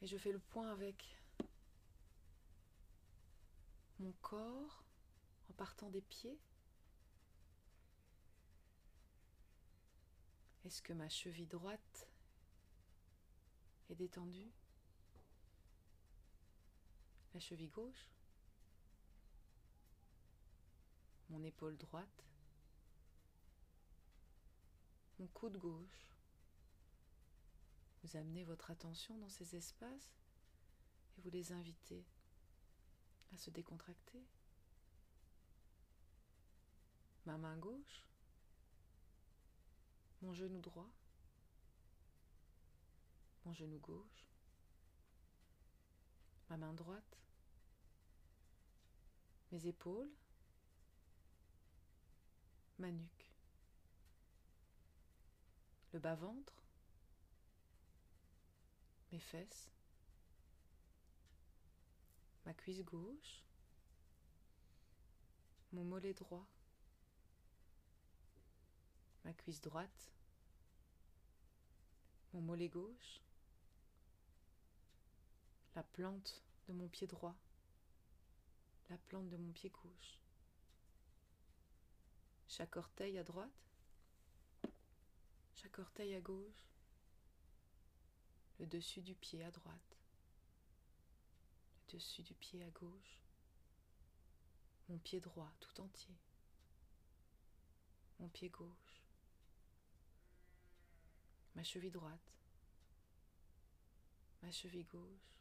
Et je fais le point avec mon corps en partant des pieds. Est-ce que ma cheville droite est détendue? La cheville gauche? Mon épaule droite? Mon coude gauche. Vous amenez votre attention dans ces espaces et vous les invitez à se décontracter. Ma main gauche, mon genou droit, mon genou gauche, ma main droite, mes épaules, ma nuque, le bas-ventre, mes fesses, ma cuisse gauche, mon mollet droit, ma cuisse droite, mon mollet gauche, la plante de mon pied droit, la plante de mon pied gauche, chaque orteil à droite, chaque orteil à gauche, le dessus du pied à droite, le dessus du pied à gauche, mon pied droit tout entier, mon pied gauche, ma cheville droite, ma cheville gauche,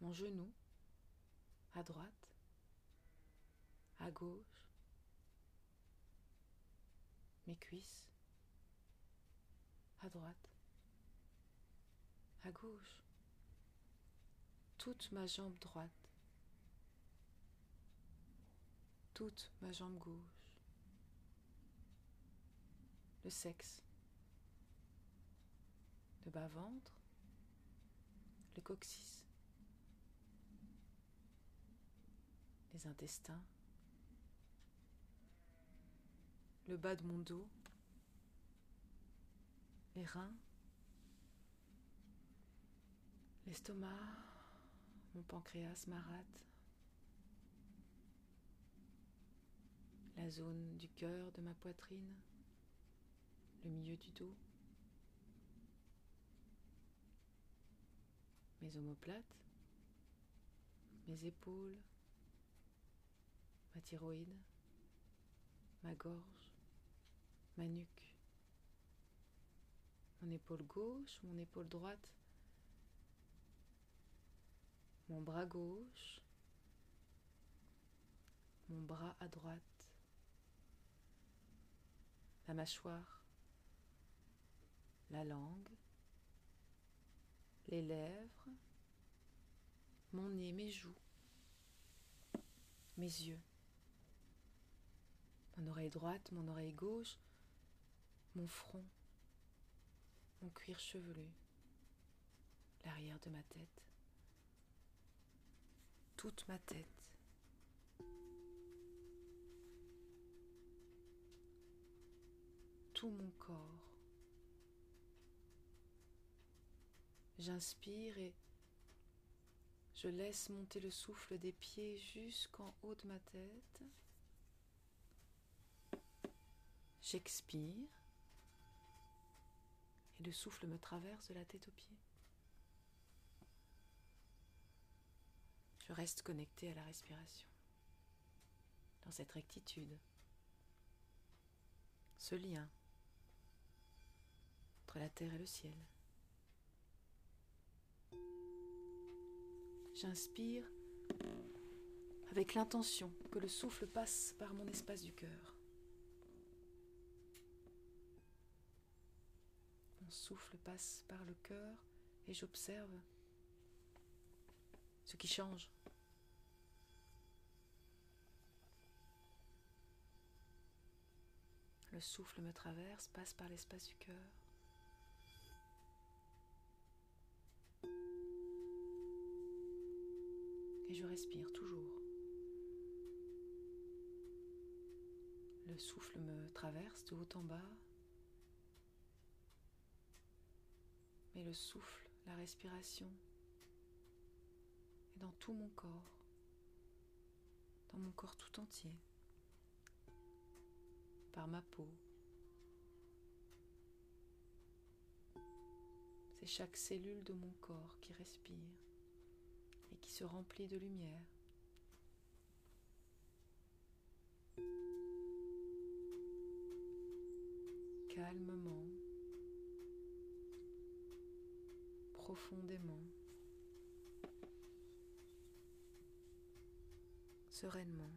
mon genou à droite, à gauche, mes cuisses. À droite, à gauche, toute ma jambe droite, toute ma jambe gauche, le sexe, le bas-ventre, le coccyx, les intestins, le bas de mon dos, les reins, l'estomac, mon pancréas, ma rate, la zone du cœur de ma poitrine, le milieu du dos, mes omoplates, mes épaules, ma thyroïde, ma gorge, ma nuque, mon épaule gauche, mon épaule droite, mon bras gauche, mon bras à droite, la mâchoire, la langue, les lèvres, mon nez, mes joues, mes yeux, mon oreille droite, mon oreille gauche, mon front, mon cuir chevelu, l'arrière de ma tête, toute ma tête. Tout mon corps. J'inspire et je laisse monter le souffle des pieds jusqu'en haut de ma tête. J'expire le souffle me traverse de la tête aux pieds. Je reste connecté à la respiration, dans cette rectitude, ce lien entre la terre et le ciel. J'inspire avec l'intention que le souffle passe par mon espace du cœur. Souffle passe par le cœur et j'observe ce qui change. Le souffle me traverse, passe par l'espace du cœur. Et je respire toujours. Le souffle me traverse de haut en bas. Mais le souffle, la respiration est dans tout mon corps, dans mon corps tout entier, par ma peau. C'est chaque cellule de mon corps qui respire et qui se remplit de lumière. calmement, profondément, sereinement.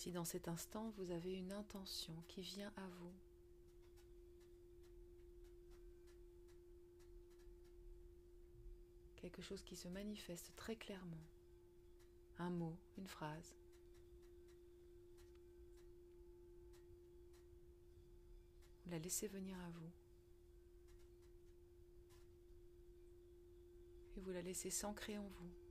Si dans cet instant vous avez une intention qui vient à vous, quelque chose qui se manifeste très clairement, un mot, une phrase, vous la laissez venir à vous et vous la laissez s'ancrer en vous.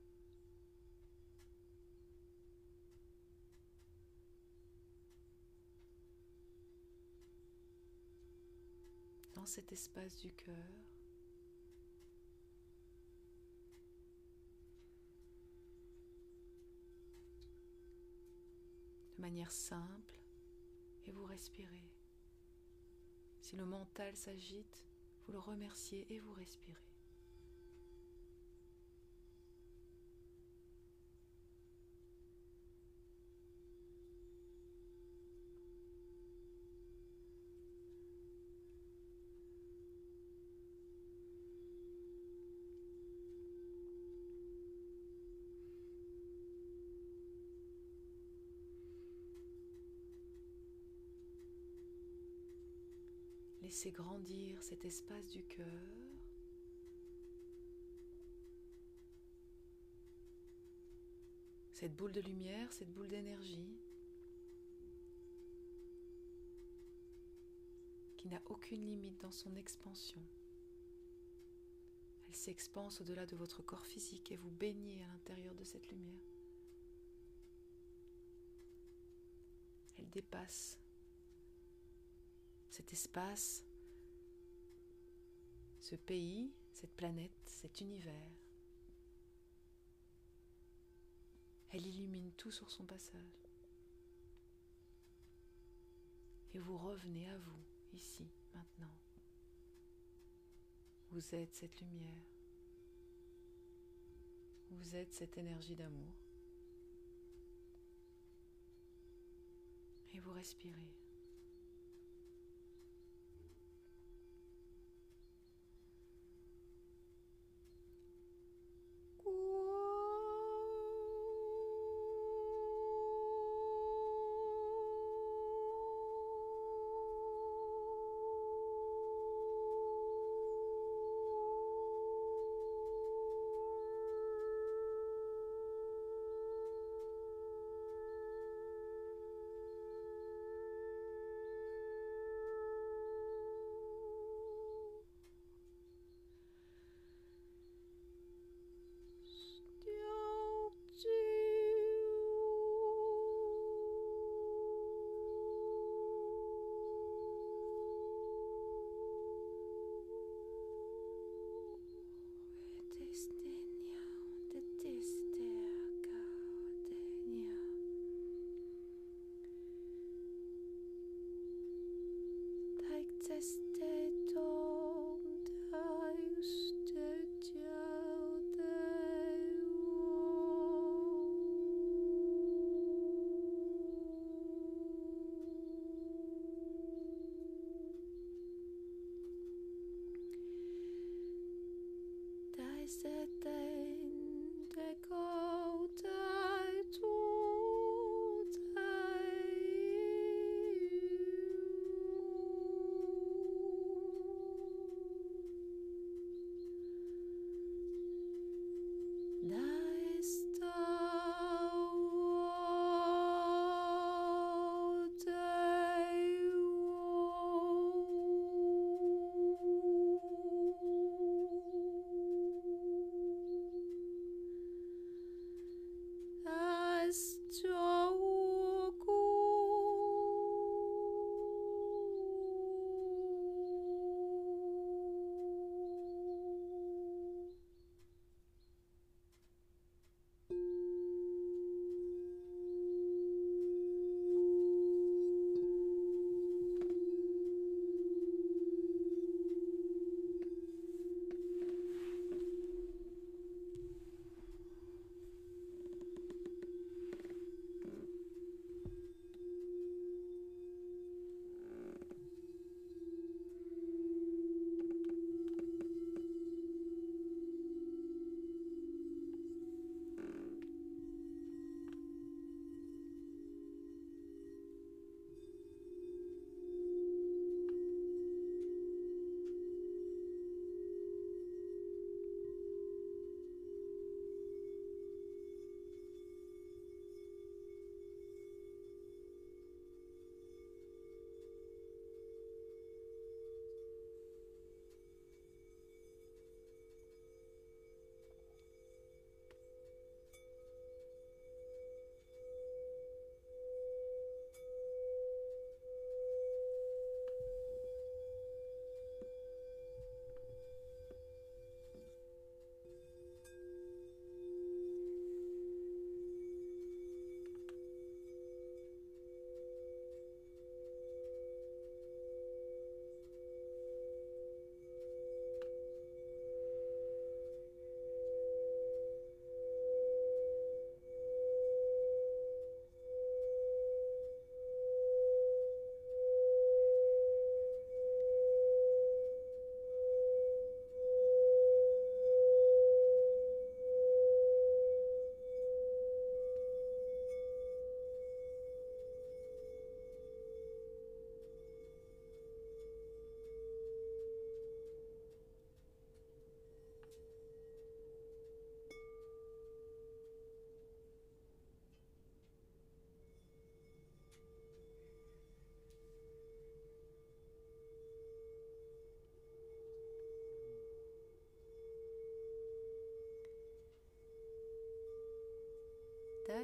Cet espace du cœur. De manière simple, et vous respirez. Si le mental s'agite, vous le remerciez et vous respirez. Laissez grandir cet espace du cœur. Cette boule de lumière, cette boule d'énergie qui n'a aucune limite dans son expansion. Elle s'expanse au-delà de votre corps physique et vous baignez à l'intérieur de cette lumière. Elle dépasse cet espace, ce pays, cette planète, cet univers. Elle illumine tout sur son passage. Et vous revenez à vous, ici, maintenant. Vous êtes cette lumière. Vous êtes cette énergie d'amour. Et vous respirez.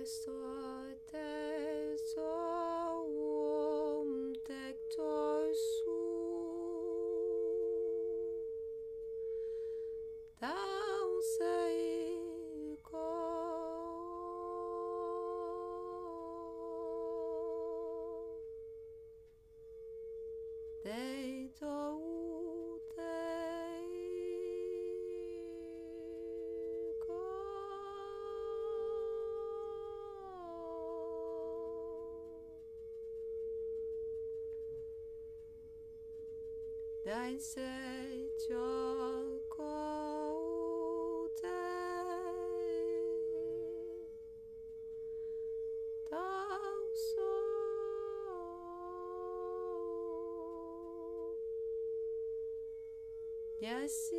so set your golden thou soul yes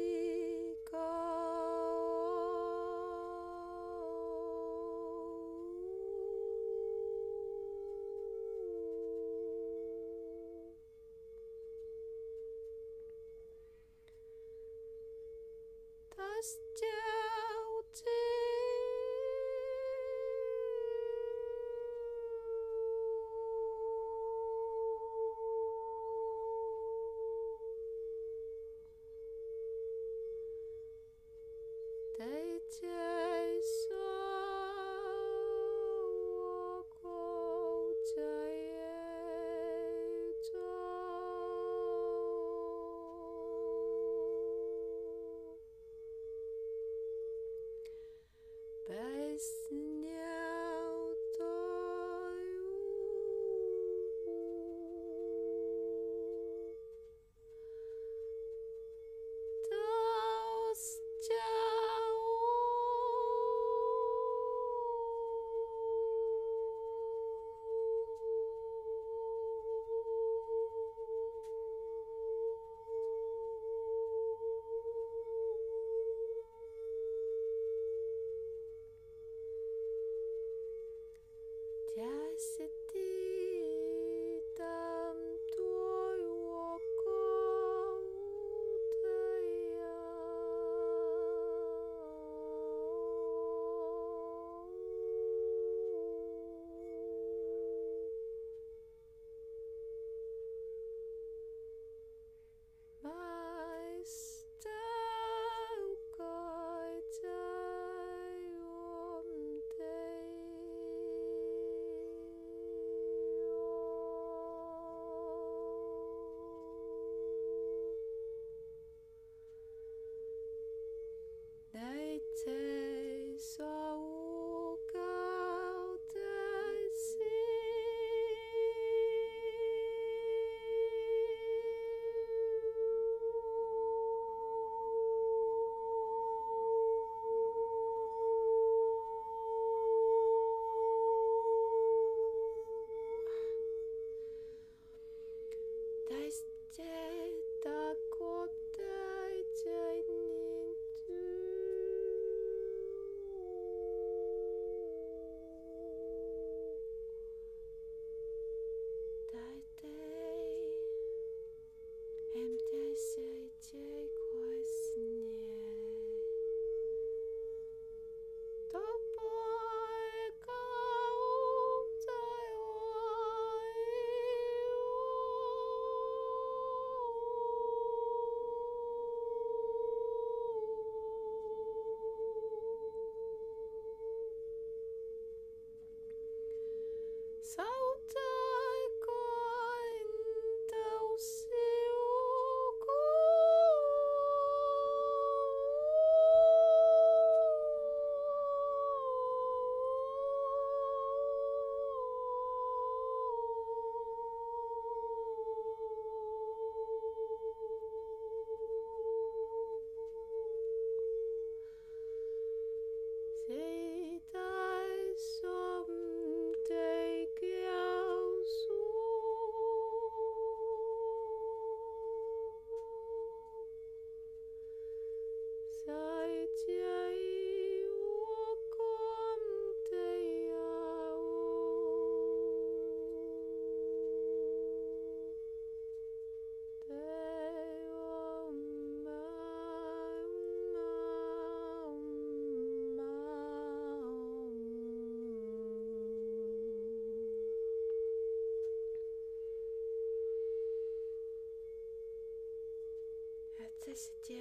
université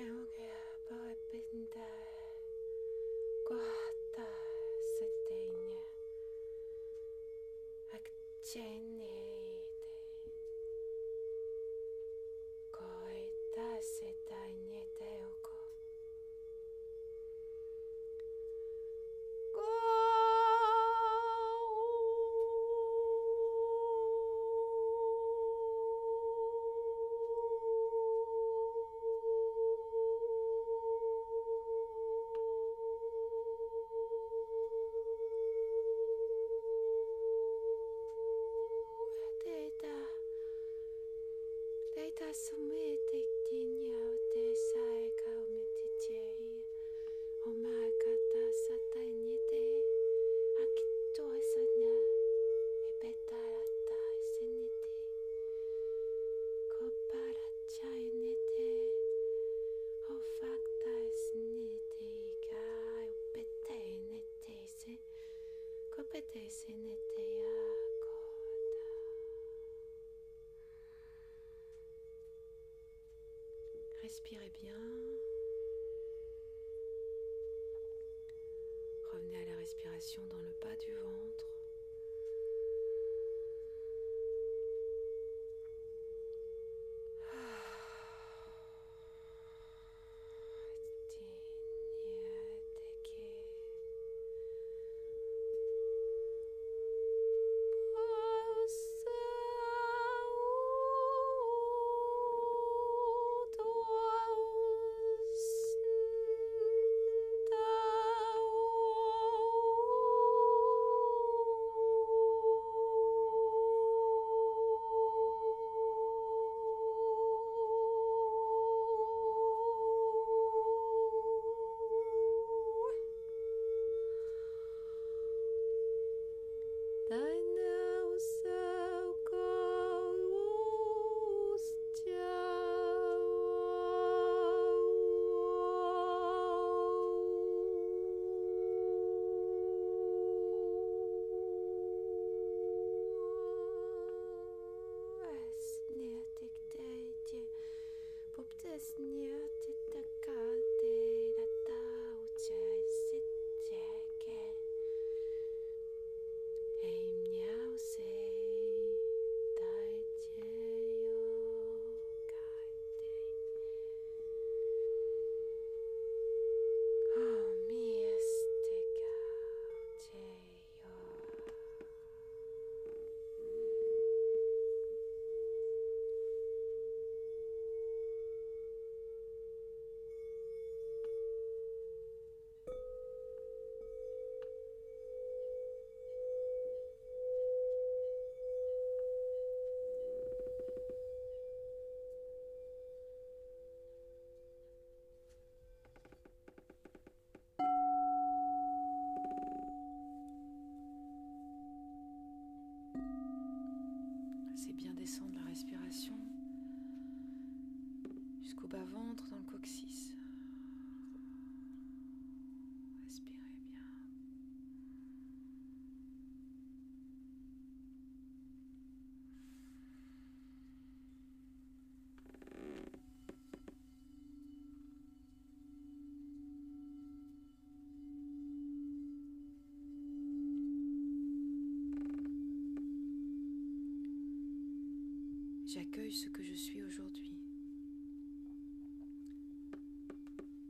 J'accueille ce que je suis aujourd'hui.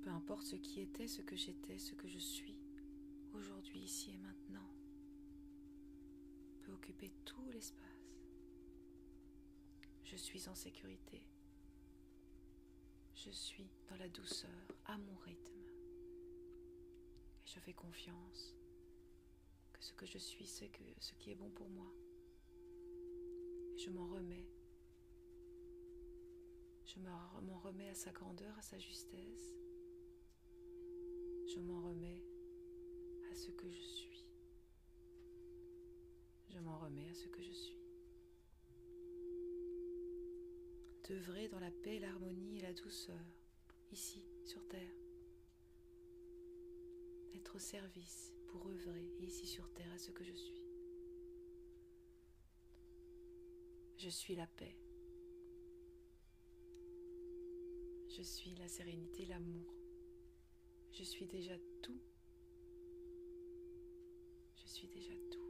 Peu importe ce qui était, ce que j'étais, ce que je suis aujourd'hui, ici et maintenant, peut occuper tout l'espace. Je suis en sécurité. Je suis dans la douceur, à mon rythme. Et je fais confiance que ce que je suis, c'est ce qui est bon pour moi. Et je m'en remets je me- m'en remets à sa grandeur, à sa justesse. Je m'en remets à ce que je suis. Je m'en remets à ce que je suis. D'œuvrer dans la paix, l'harmonie et la douceur, ici, sur Terre. D'être au service pour œuvrer ici sur Terre à ce que je suis. Je suis la paix. Je suis la sérénité, l'amour. Je suis déjà tout. Je suis déjà tout.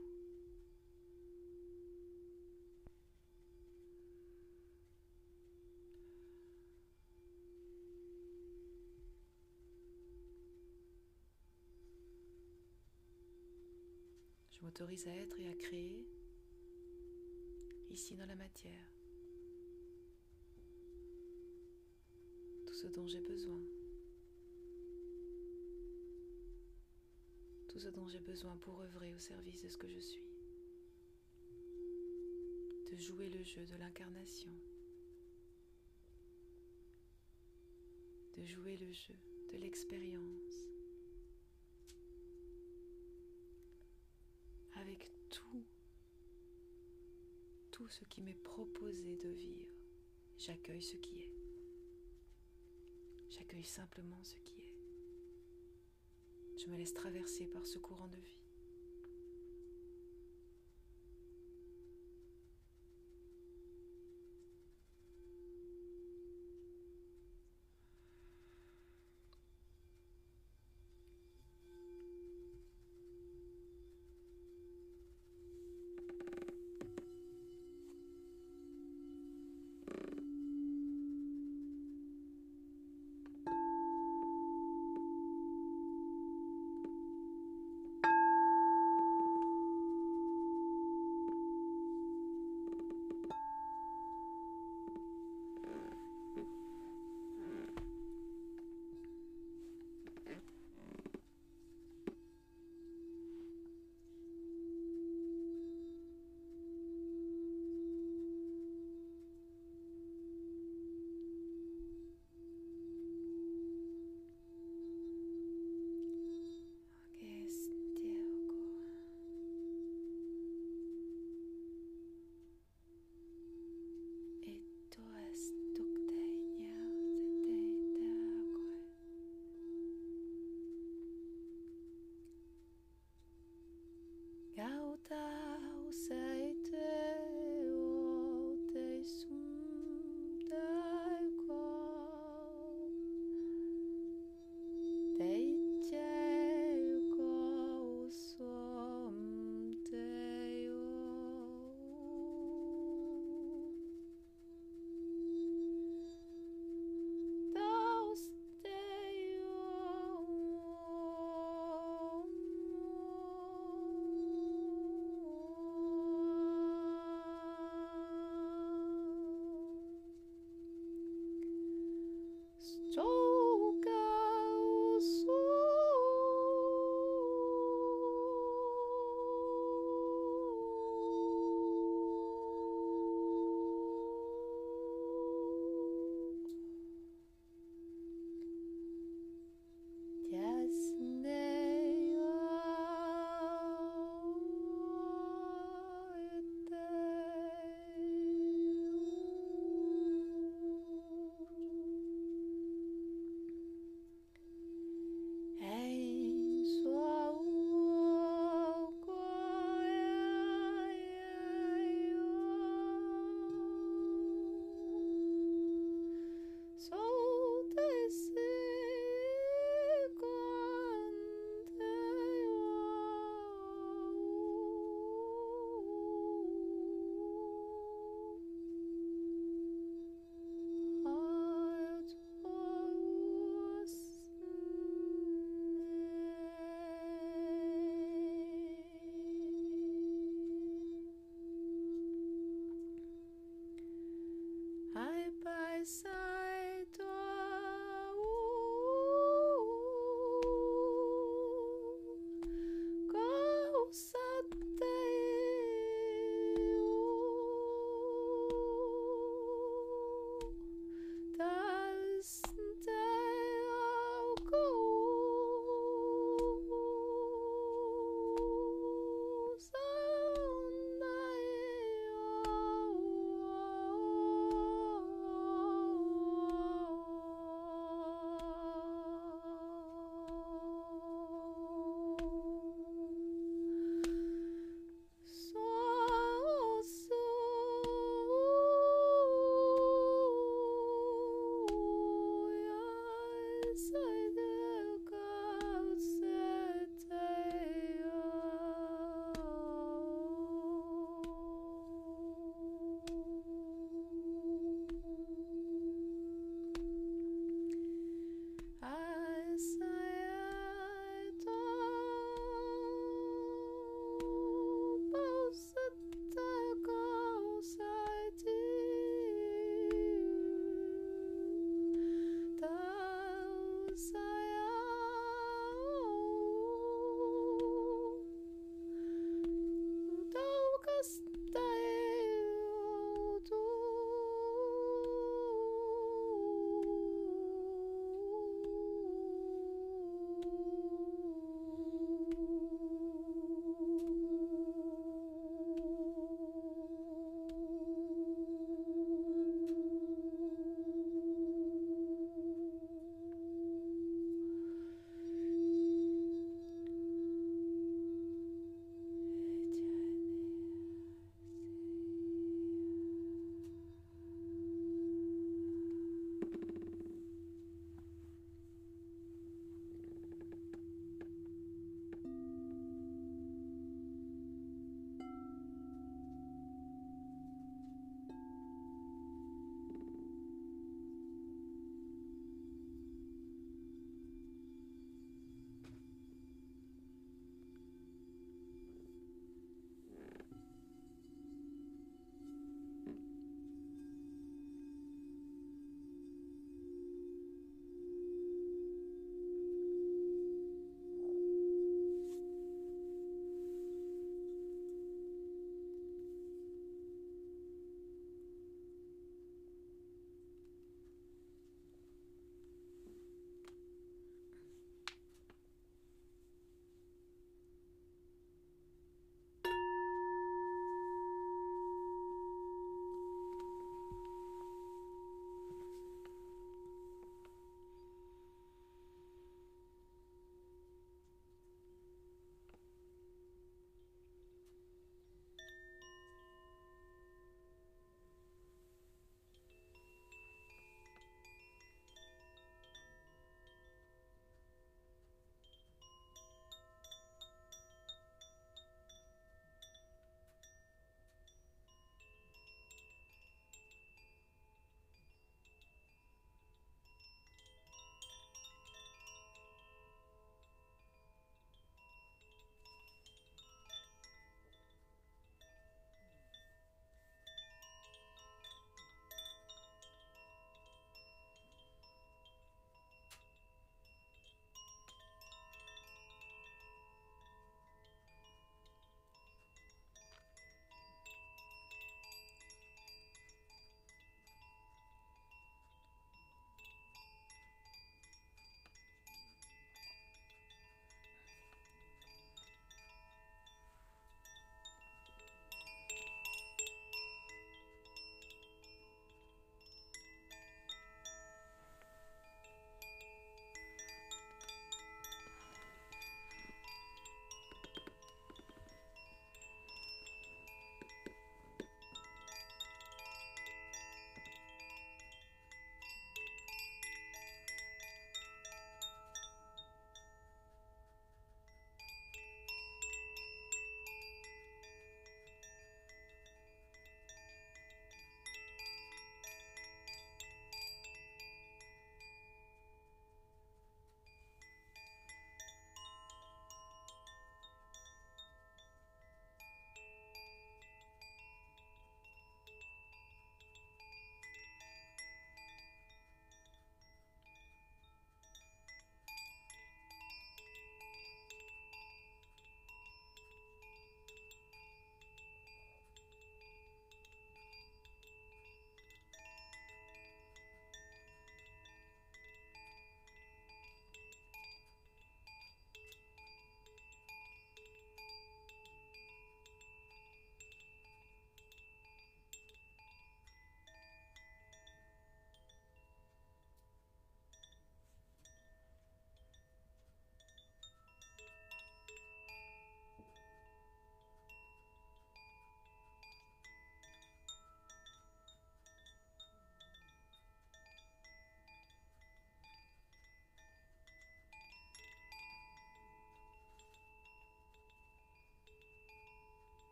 Je m'autorise à être et à créer ici dans la matière tout ce dont j'ai besoin. Tout ce dont j'ai besoin pour œuvrer au service de ce que je suis. De jouer le jeu de l'incarnation. De jouer le jeu de l'expérience. avec tout, tout ce qui m'est proposé de vivre. J'accueille ce qui est. J'accueille simplement ce qui est. Je me laisse traverser par ce courant de vie.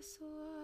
paso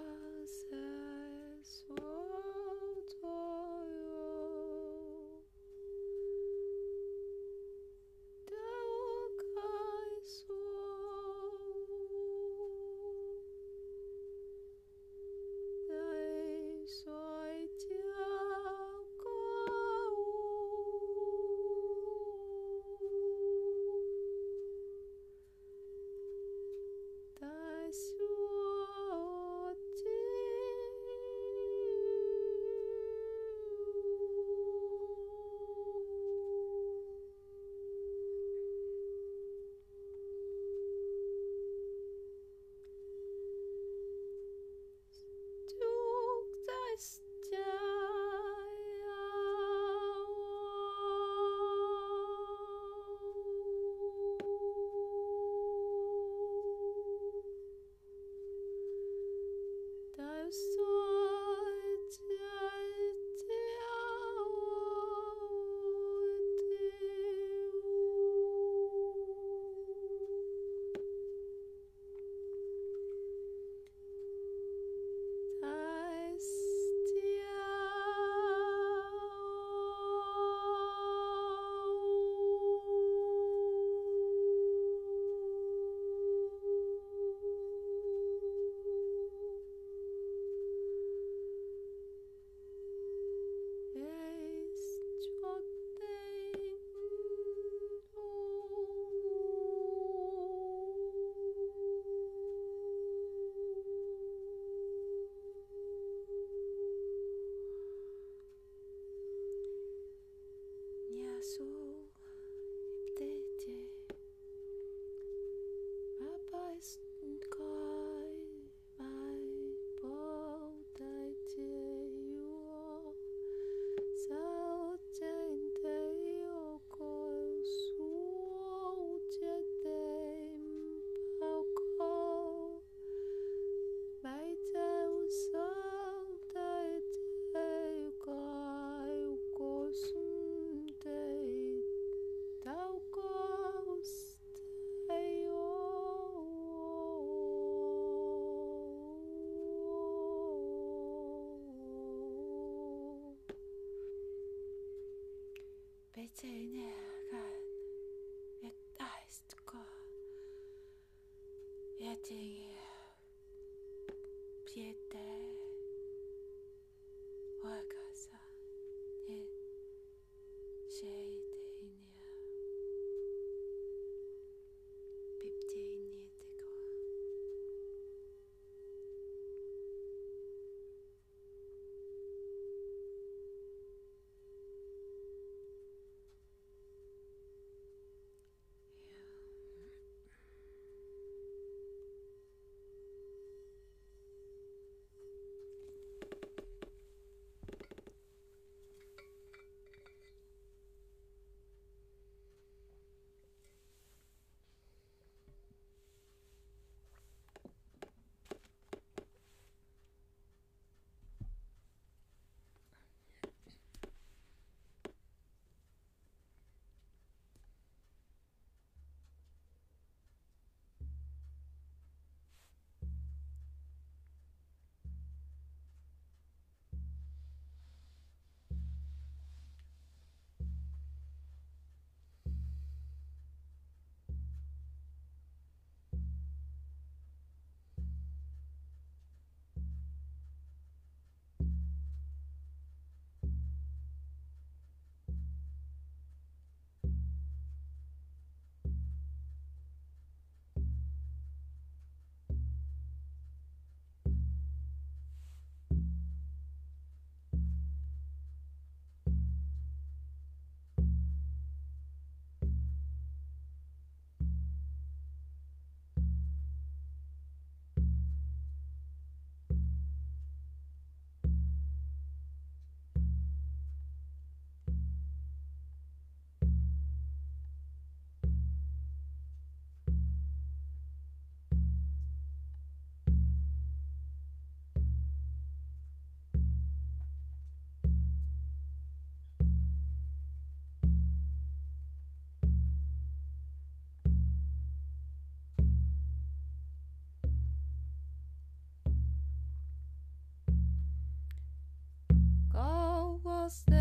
say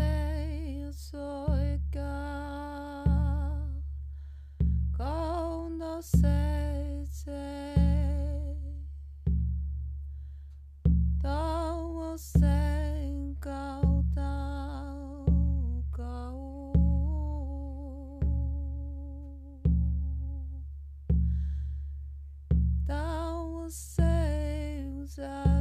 was I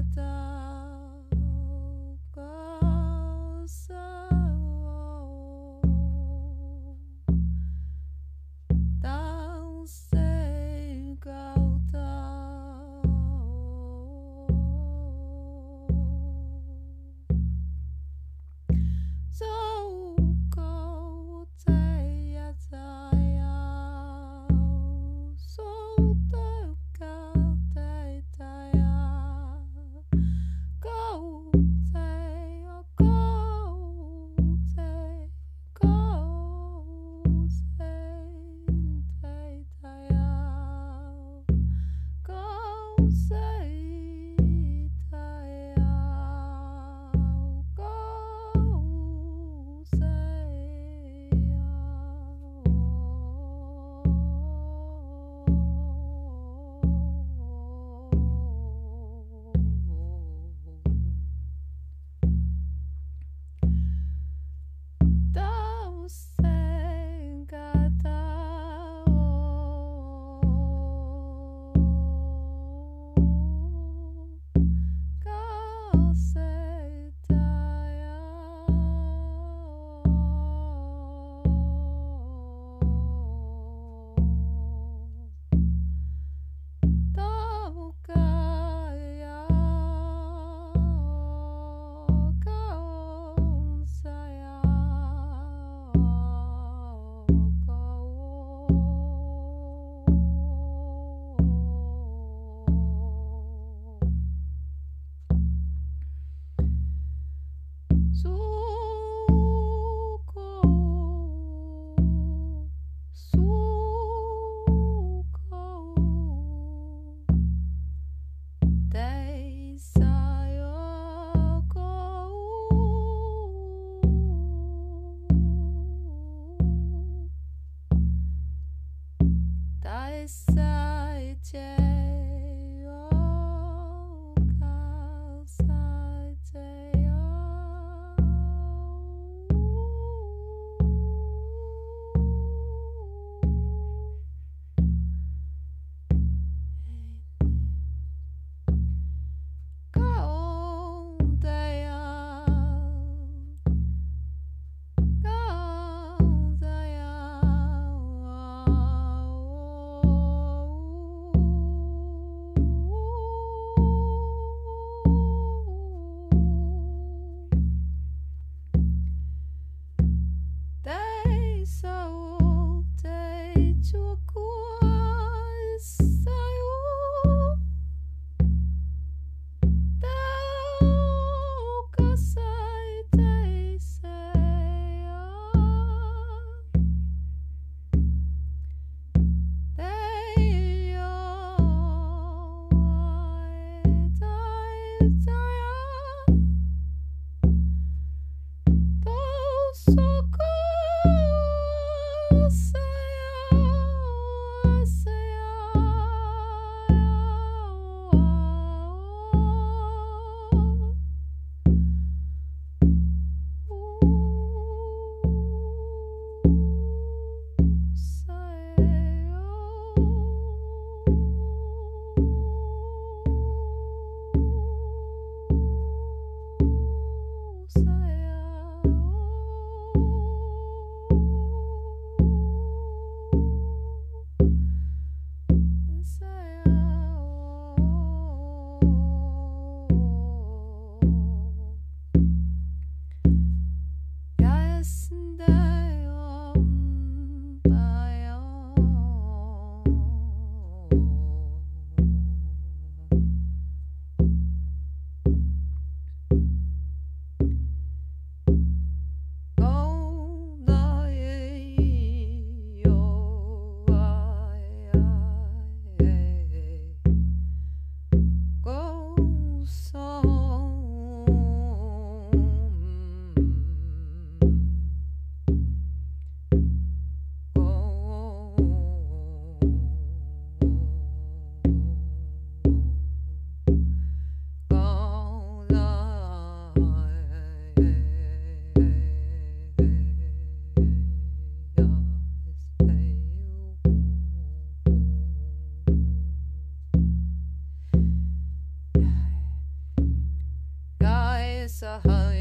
so high.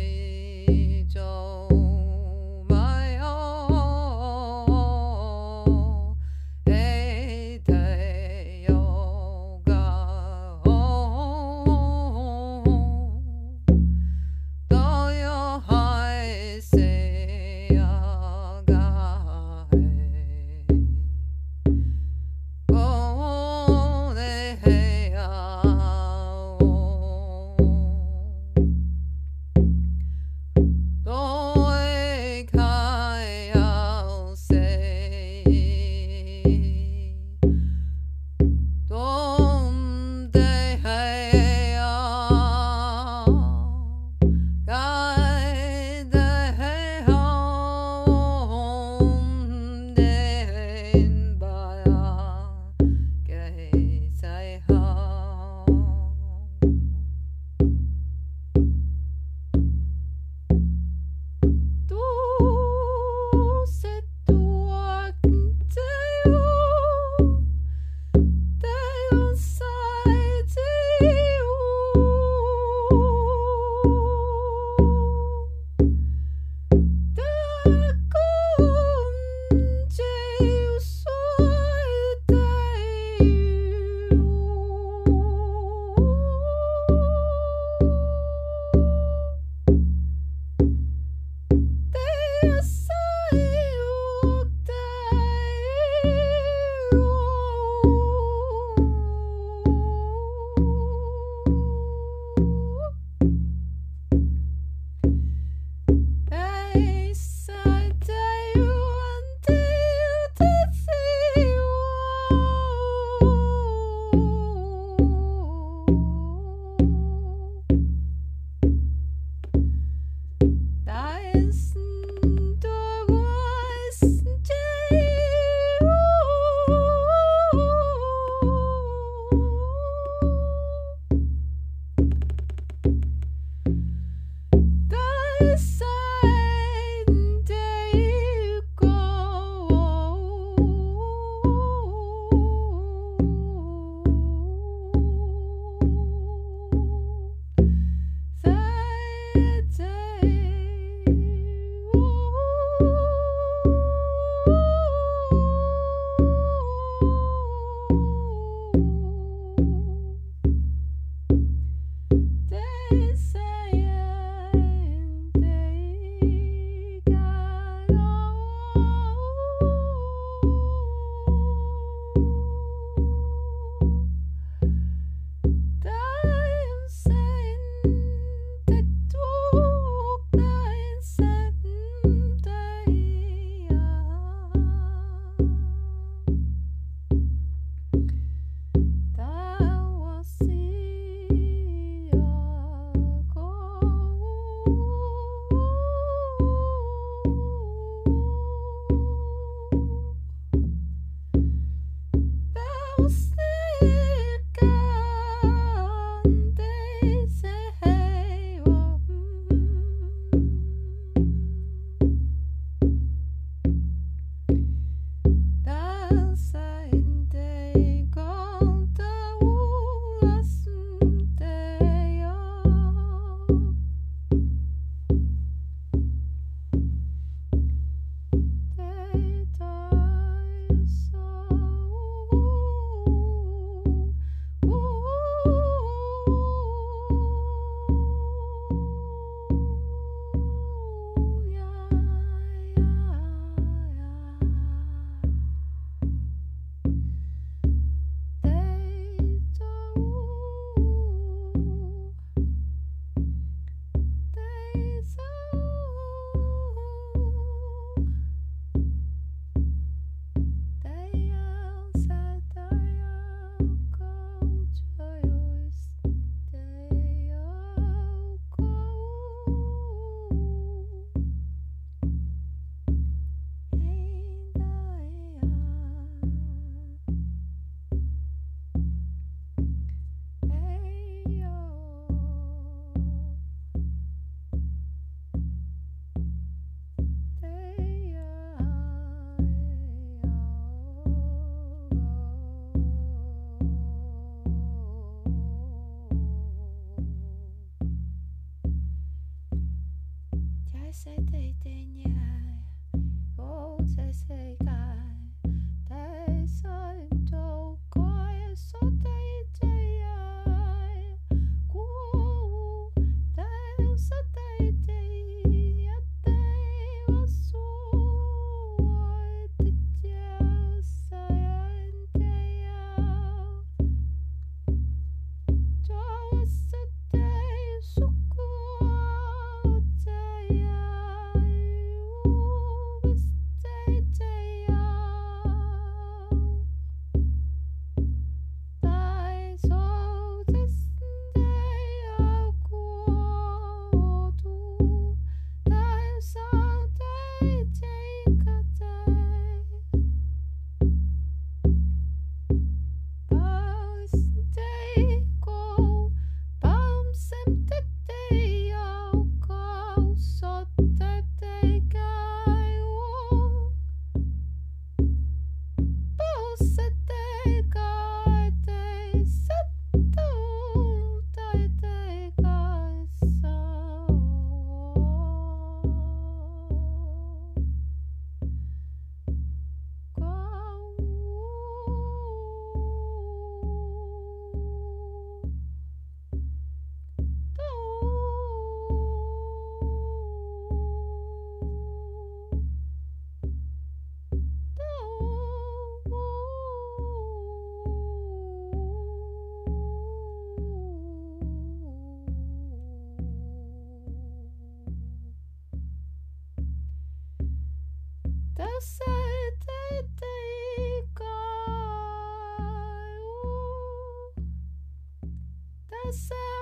So.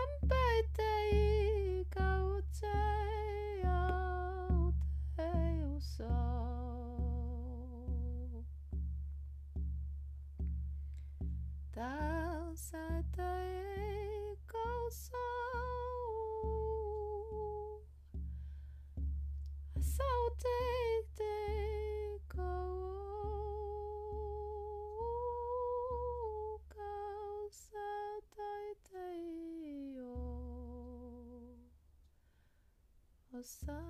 closer.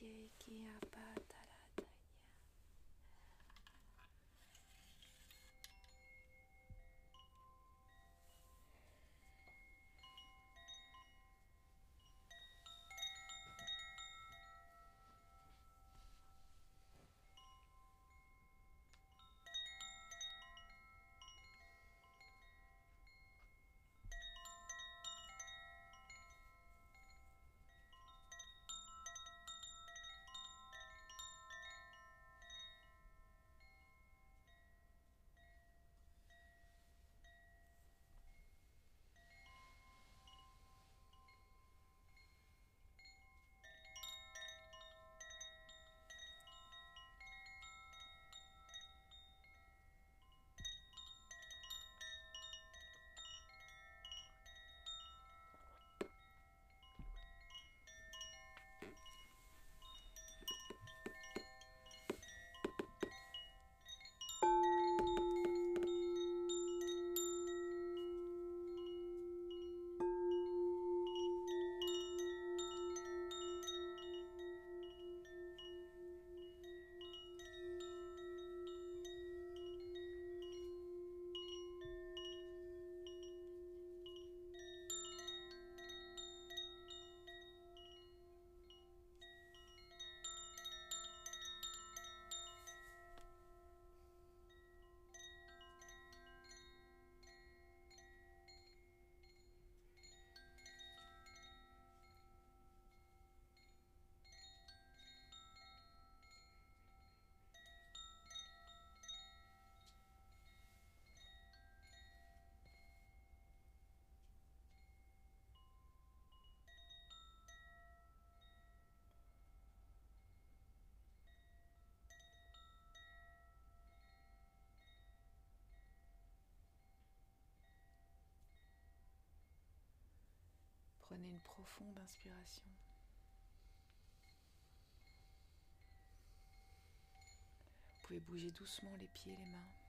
Jackie Apart. Prenez une profonde inspiration. Vous pouvez bouger doucement les pieds et les mains.